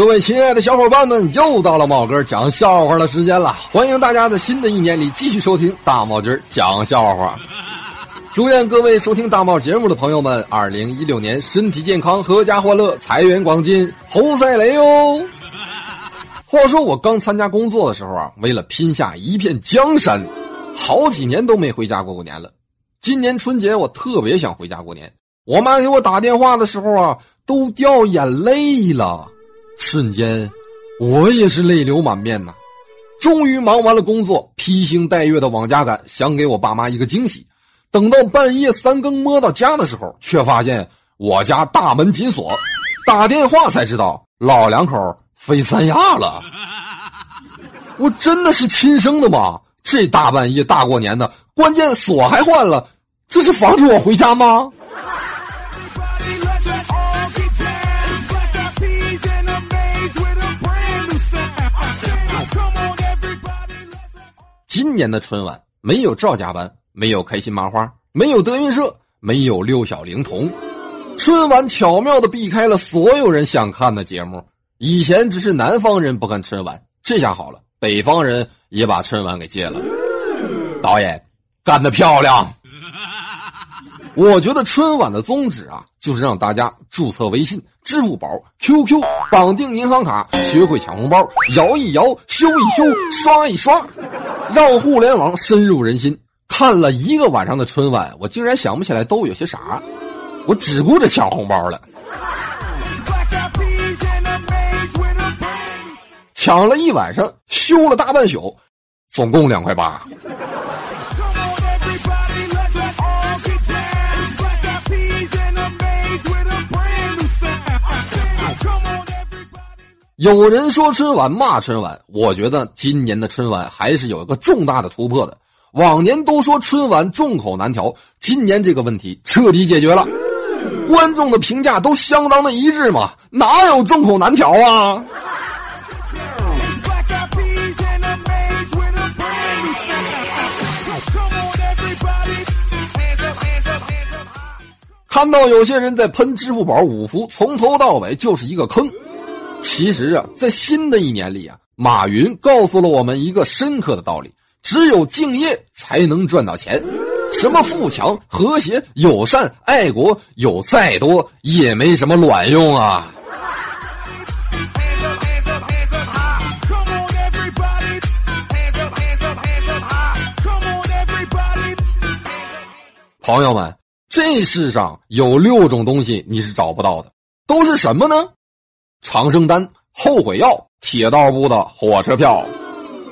各位亲爱的小伙伴们，又到了茂哥讲笑话的时间了。欢迎大家在新的一年里继续收听大茂军讲笑话。祝愿各位收听大茂节目的朋友们，二零一六年身体健康，阖家欢乐，财源广进，猴赛雷哦！话说我刚参加工作的时候啊，为了拼下一片江山，好几年都没回家过过年了。今年春节我特别想回家过年，我妈给我打电话的时候啊，都掉眼泪了。瞬间，我也是泪流满面呐。终于忙完了工作，披星戴月的往家赶，想给我爸妈一个惊喜。等到半夜三更摸到家的时候，却发现我家大门紧锁。打电话才知道老两口飞三亚了。我真的是亲生的吗？这大半夜大过年的，关键锁还换了，这是防止我回家吗？今年的春晚没有赵家班。没有开心麻花，没有德云社，没有六小龄童，春晚巧妙的避开了所有人想看的节目。以前只是南方人不看春晚，这下好了，北方人也把春晚给戒了。导演干得漂亮！我觉得春晚的宗旨啊，就是让大家注册微信、支付宝、QQ，绑定银行卡，学会抢红包，摇一摇，修一修，刷一刷，让互联网深入人心。看了一个晚上的春晚，我竟然想不起来都有些啥，我只顾着抢红包了。抢了一晚上，修了大半宿，总共两块八。有人说春晚骂春晚，我觉得今年的春晚还是有一个重大的突破的。往年都说春晚众口难调，今年这个问题彻底解决了，观众的评价都相当的一致嘛，哪有众口难调啊？看到有些人在喷支付宝五福，从头到尾就是一个坑。其实啊，在新的一年里啊，马云告诉了我们一个深刻的道理。只有敬业才能赚到钱，什么富强、和谐、友善、爱国，有再多也没什么卵用啊！朋友们，这世上有六种东西你是找不到的，都是什么呢？长生丹、后悔药、铁道部的火车票、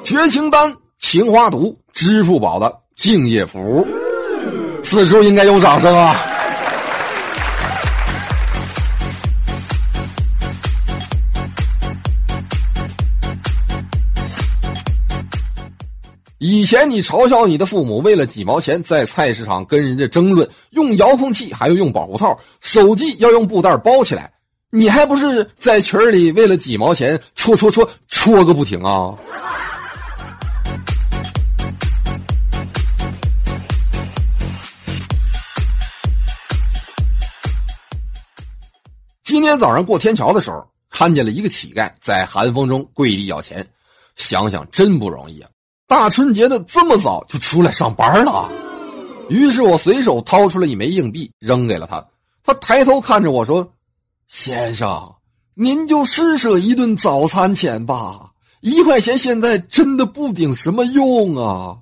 绝情丹。情花毒，支付宝的敬业福，此处应该有掌声啊！以前你嘲笑你的父母为了几毛钱在菜市场跟人家争论用遥控器还要用保护套，手机要用布袋包起来，你还不是在群里为了几毛钱戳戳戳戳个不停啊？今天早上过天桥的时候，看见了一个乞丐在寒风中跪地要钱，想想真不容易啊！大春节的这么早就出来上班了。于是我随手掏出了一枚硬币扔给了他，他抬头看着我说：“先生，您就施舍一顿早餐钱吧，一块钱现在真的不顶什么用啊！”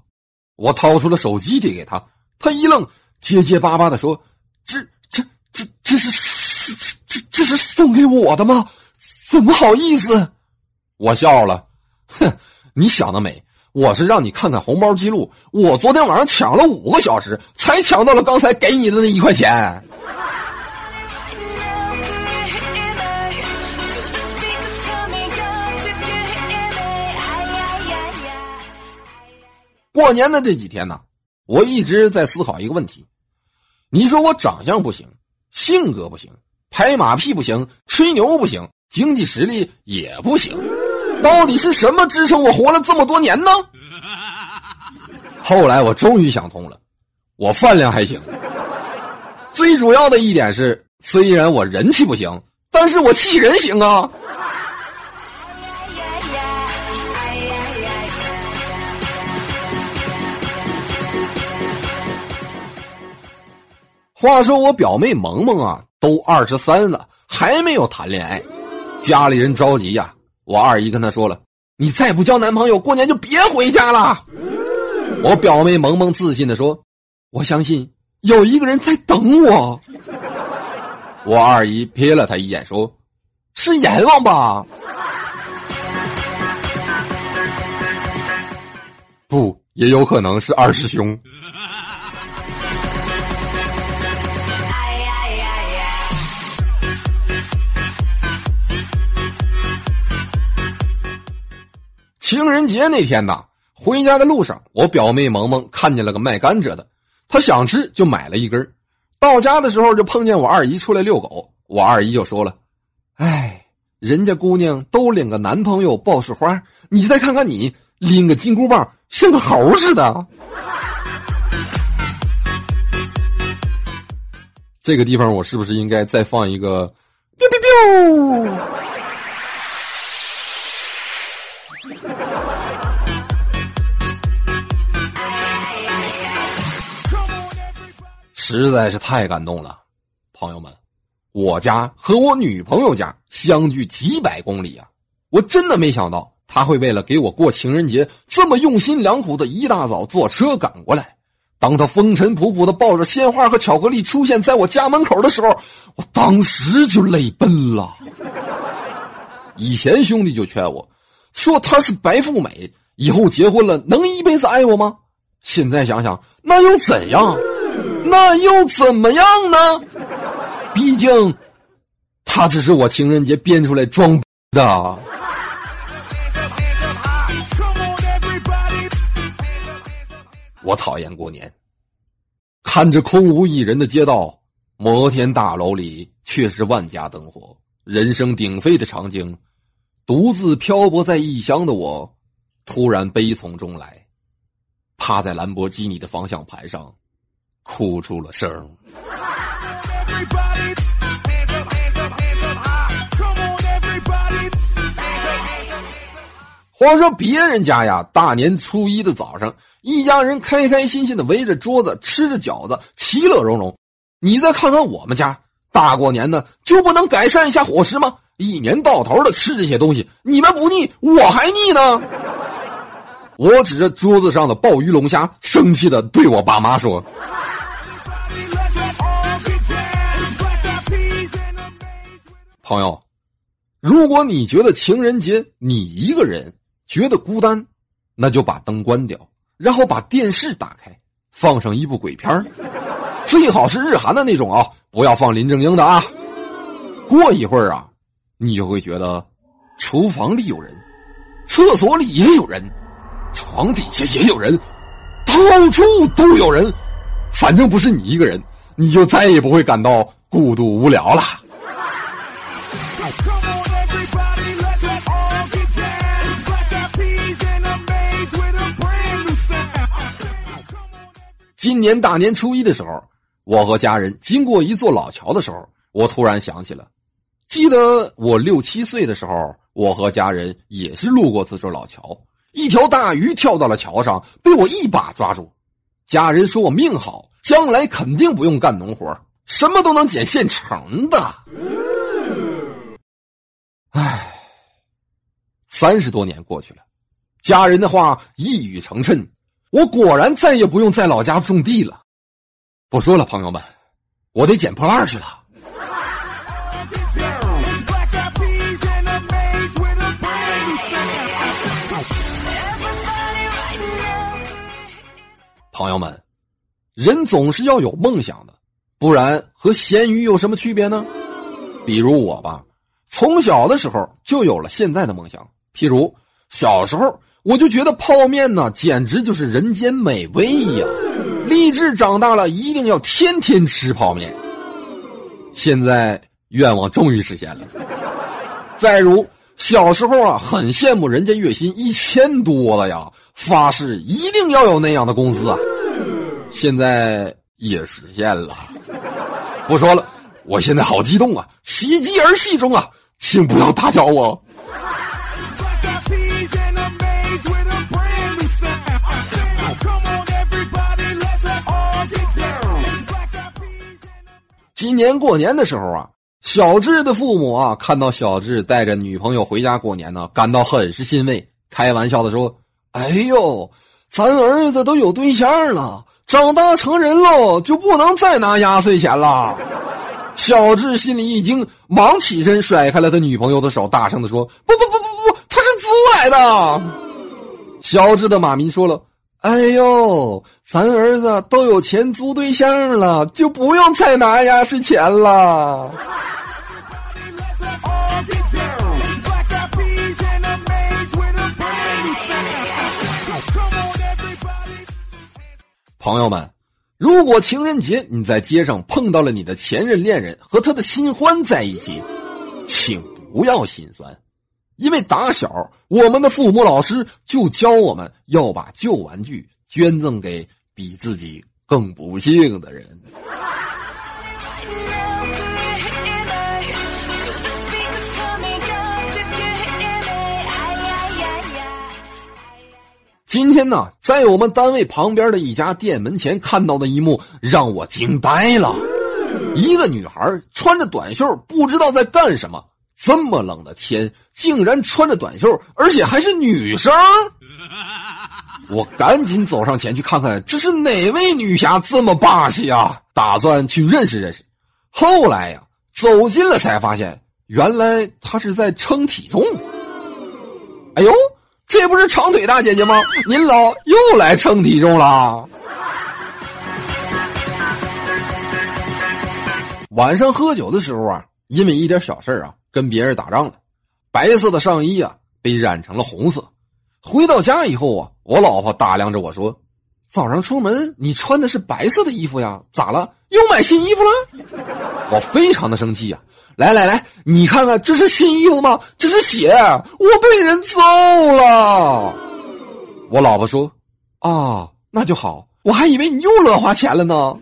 我掏出了手机递给他，他一愣，结结巴巴的说：“这、这、这、这是。”这这是送给我的吗？怎么好意思？我笑了，哼，你想得美！我是让你看看红包记录，我昨天晚上抢了五个小时，才抢到了刚才给你的那一块钱。过年的这几天呢，我一直在思考一个问题：你说我长相不行，性格不行。拍马屁不行，吹牛不行，经济实力也不行，到底是什么支撑我活了这么多年呢？后来我终于想通了，我饭量还行。最主要的一点是，虽然我人气不行，但是我气人行啊。话说我表妹萌萌啊，都二十三了，还没有谈恋爱，家里人着急呀。我二姨跟她说了：“你再不交男朋友，过年就别回家了。”我表妹萌萌自信的说：“我相信有一个人在等我。”我二姨瞥了他一眼说：“是阎王吧？” 不，也有可能是二师兄。情人节那天呐，回家的路上，我表妹萌萌看见了个卖甘蔗的，她想吃就买了一根。到家的时候就碰见我二姨出来遛狗，我二姨就说了：“哎，人家姑娘都领个男朋友抱束花，你再看看你拎个金箍棒，像个猴似的。”这个地方我是不是应该再放一个？biu biu biu。实在是太感动了，朋友们，我家和我女朋友家相距几百公里啊！我真的没想到他会为了给我过情人节这么用心良苦的，一大早坐车赶过来。当他风尘仆仆的抱着鲜花和巧克力出现在我家门口的时候，我当时就泪奔了。以前兄弟就劝我，说她是白富美，以后结婚了能一辈子爱我吗？现在想想，那又怎样？那又怎么样呢？毕竟，他只是我情人节编出来装的。我讨厌过年，看着空无一人的街道，摩天大楼里却是万家灯火，人声鼎沸的场景。独自漂泊在异乡的我，突然悲从中来，趴在兰博基尼的方向盘上。哭出了声。话说别人家呀，大年初一的早上，一家人开开心心的围着桌子吃着饺子，其乐融融。你再看看我们家，大过年的就不能改善一下伙食吗？一年到头的吃这些东西，你们不腻，我还腻呢。我指着桌子上的鲍鱼龙虾，生气的对我爸妈说。朋友，如果你觉得情人节你一个人觉得孤单，那就把灯关掉，然后把电视打开，放上一部鬼片最好是日韩的那种啊，不要放林正英的啊。过一会儿啊，你就会觉得厨房里有人，厕所里也有人，床底下也有人，到处都有人，反正不是你一个人，你就再也不会感到孤独无聊了。今年大年初一的时候，我和家人经过一座老桥的时候，我突然想起了，记得我六七岁的时候，我和家人也是路过这座老桥，一条大鱼跳到了桥上，被我一把抓住。家人说我命好，将来肯定不用干农活，什么都能捡现成的。唉，三十多年过去了，家人的话一语成谶。我果然再也不用在老家种地了。不说了，朋友们，我得捡破烂去了。朋友们，人总是要有梦想的，不然和咸鱼有什么区别呢？比如我吧，从小的时候就有了现在的梦想。譬如小时候。我就觉得泡面呢，简直就是人间美味呀！立志长大了一定要天天吃泡面。现在愿望终于实现了。再如小时候啊，很羡慕人家月薪一千多了呀，发誓一定要有那样的工资啊。现在也实现了。不说了，我现在好激动啊，喜极而泣中啊，请不要打搅我。今年过年的时候啊，小智的父母啊，看到小智带着女朋友回家过年呢，感到很是欣慰，开玩笑的说：“哎呦，咱儿子都有对象了，长大成人了，就不能再拿压岁钱了。”小智心里一惊，忙起身甩开了他女朋友的手，大声的说：“不不不不不，他是租来的。”小智的妈咪说了。哎呦，咱儿子都有钱租对象了，就不用再拿压岁钱了。朋友们，如果情人节你在街上碰到了你的前任恋人和他的新欢在一起，请不要心酸，因为打小。我们的父母、老师就教我们要把旧玩具捐赠给比自己更不幸的人。今天呢，在我们单位旁边的一家店门前看到的一幕让我惊呆了：一个女孩穿着短袖，不知道在干什么。这么冷的天，竟然穿着短袖，而且还是女生！我赶紧走上前去看看，这是哪位女侠这么霸气啊？打算去认识认识。后来呀，走近了才发现，原来她是在称体重。哎呦，这不是长腿大姐姐吗？您老又来称体重了。晚上喝酒的时候啊，因为一点小事啊。跟别人打仗了，白色的上衣啊被染成了红色。回到家以后啊，我老婆打量着我说：“早上出门你穿的是白色的衣服呀？咋了？又买新衣服了？” 我非常的生气呀！来来来，你看看这是新衣服吗？这是血，我被人揍了。我老婆说：“啊，那就好，我还以为你又乱花钱了呢。”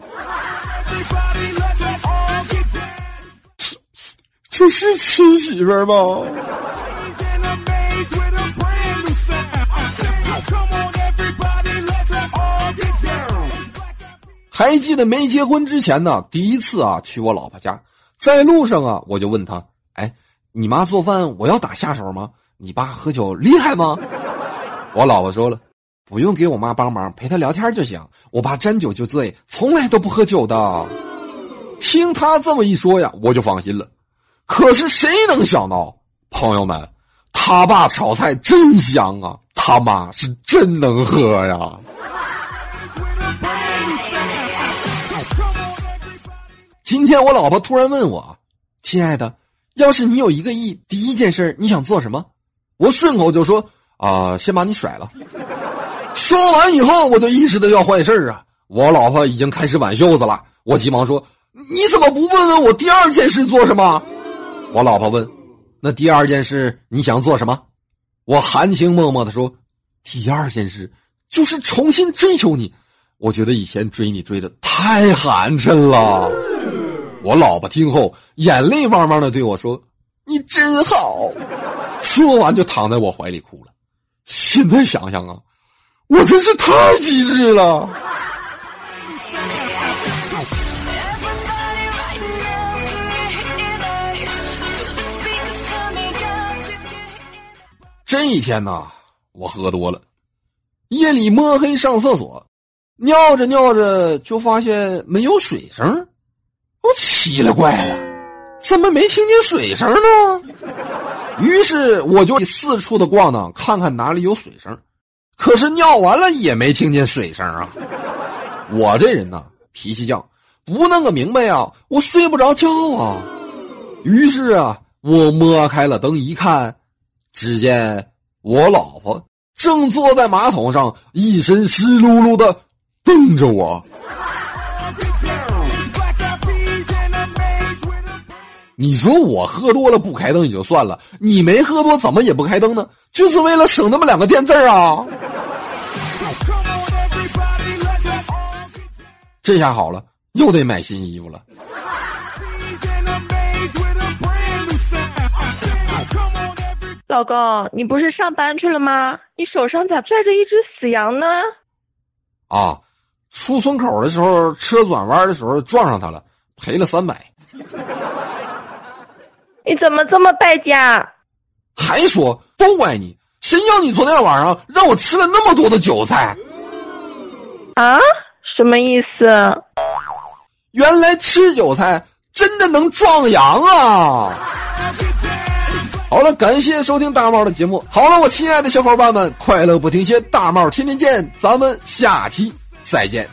这是亲媳妇吗？还记得没结婚之前呢？第一次啊，去我老婆家，在路上啊，我就问他：“哎，你妈做饭我要打下手吗？你爸喝酒厉害吗？”我老婆说了：“不用给我妈帮忙，陪她聊天就行。我爸沾酒就醉，从来都不喝酒的。”听他这么一说呀，我就放心了。可是谁能想到，朋友们，他爸炒菜真香啊！他妈是真能喝呀！今天我老婆突然问我：“亲爱的，要是你有一个亿，第一件事你想做什么？”我顺口就说：“啊，先把你甩了。”说完以后，我就意识到要坏事啊！我老婆已经开始挽袖子了，我急忙说：“你怎么不问问我第二件事做什么？”我老婆问：“那第二件事你想做什么？”我含情脉脉的说：“第二件事就是重新追求你。我觉得以前追你追的太寒碜了。”我老婆听后眼泪汪汪的对我说：“你真好。”说完就躺在我怀里哭了。现在想想啊，我真是太机智了。这一天呐，我喝多了，夜里摸黑上厕所，尿着尿着就发现没有水声，我奇了怪了，怎么没听见水声呢？于是我就四处的逛荡，看看哪里有水声，可是尿完了也没听见水声啊。我这人呐，脾气犟，不弄个明白啊，我睡不着觉啊。于是啊，我摸开了灯一看。只见我老婆正坐在马桶上，一身湿漉漉的瞪着我。你说我喝多了不开灯也就算了，你没喝多怎么也不开灯呢？就是为了省那么两个电字啊！这下好了，又得买新衣服了。老公，你不是上班去了吗？你手上咋拽着一只死羊呢？啊，出村口的时候车转弯的时候撞上它了，赔了三百。你怎么这么败家？还说都怪你，谁叫你昨天晚上让我吃了那么多的韭菜？啊？什么意思？原来吃韭菜真的能壮阳啊！好了，感谢收听大帽的节目。好了，我亲爱的小伙伴们，快乐不停歇，大帽天天见，咱们下期再见。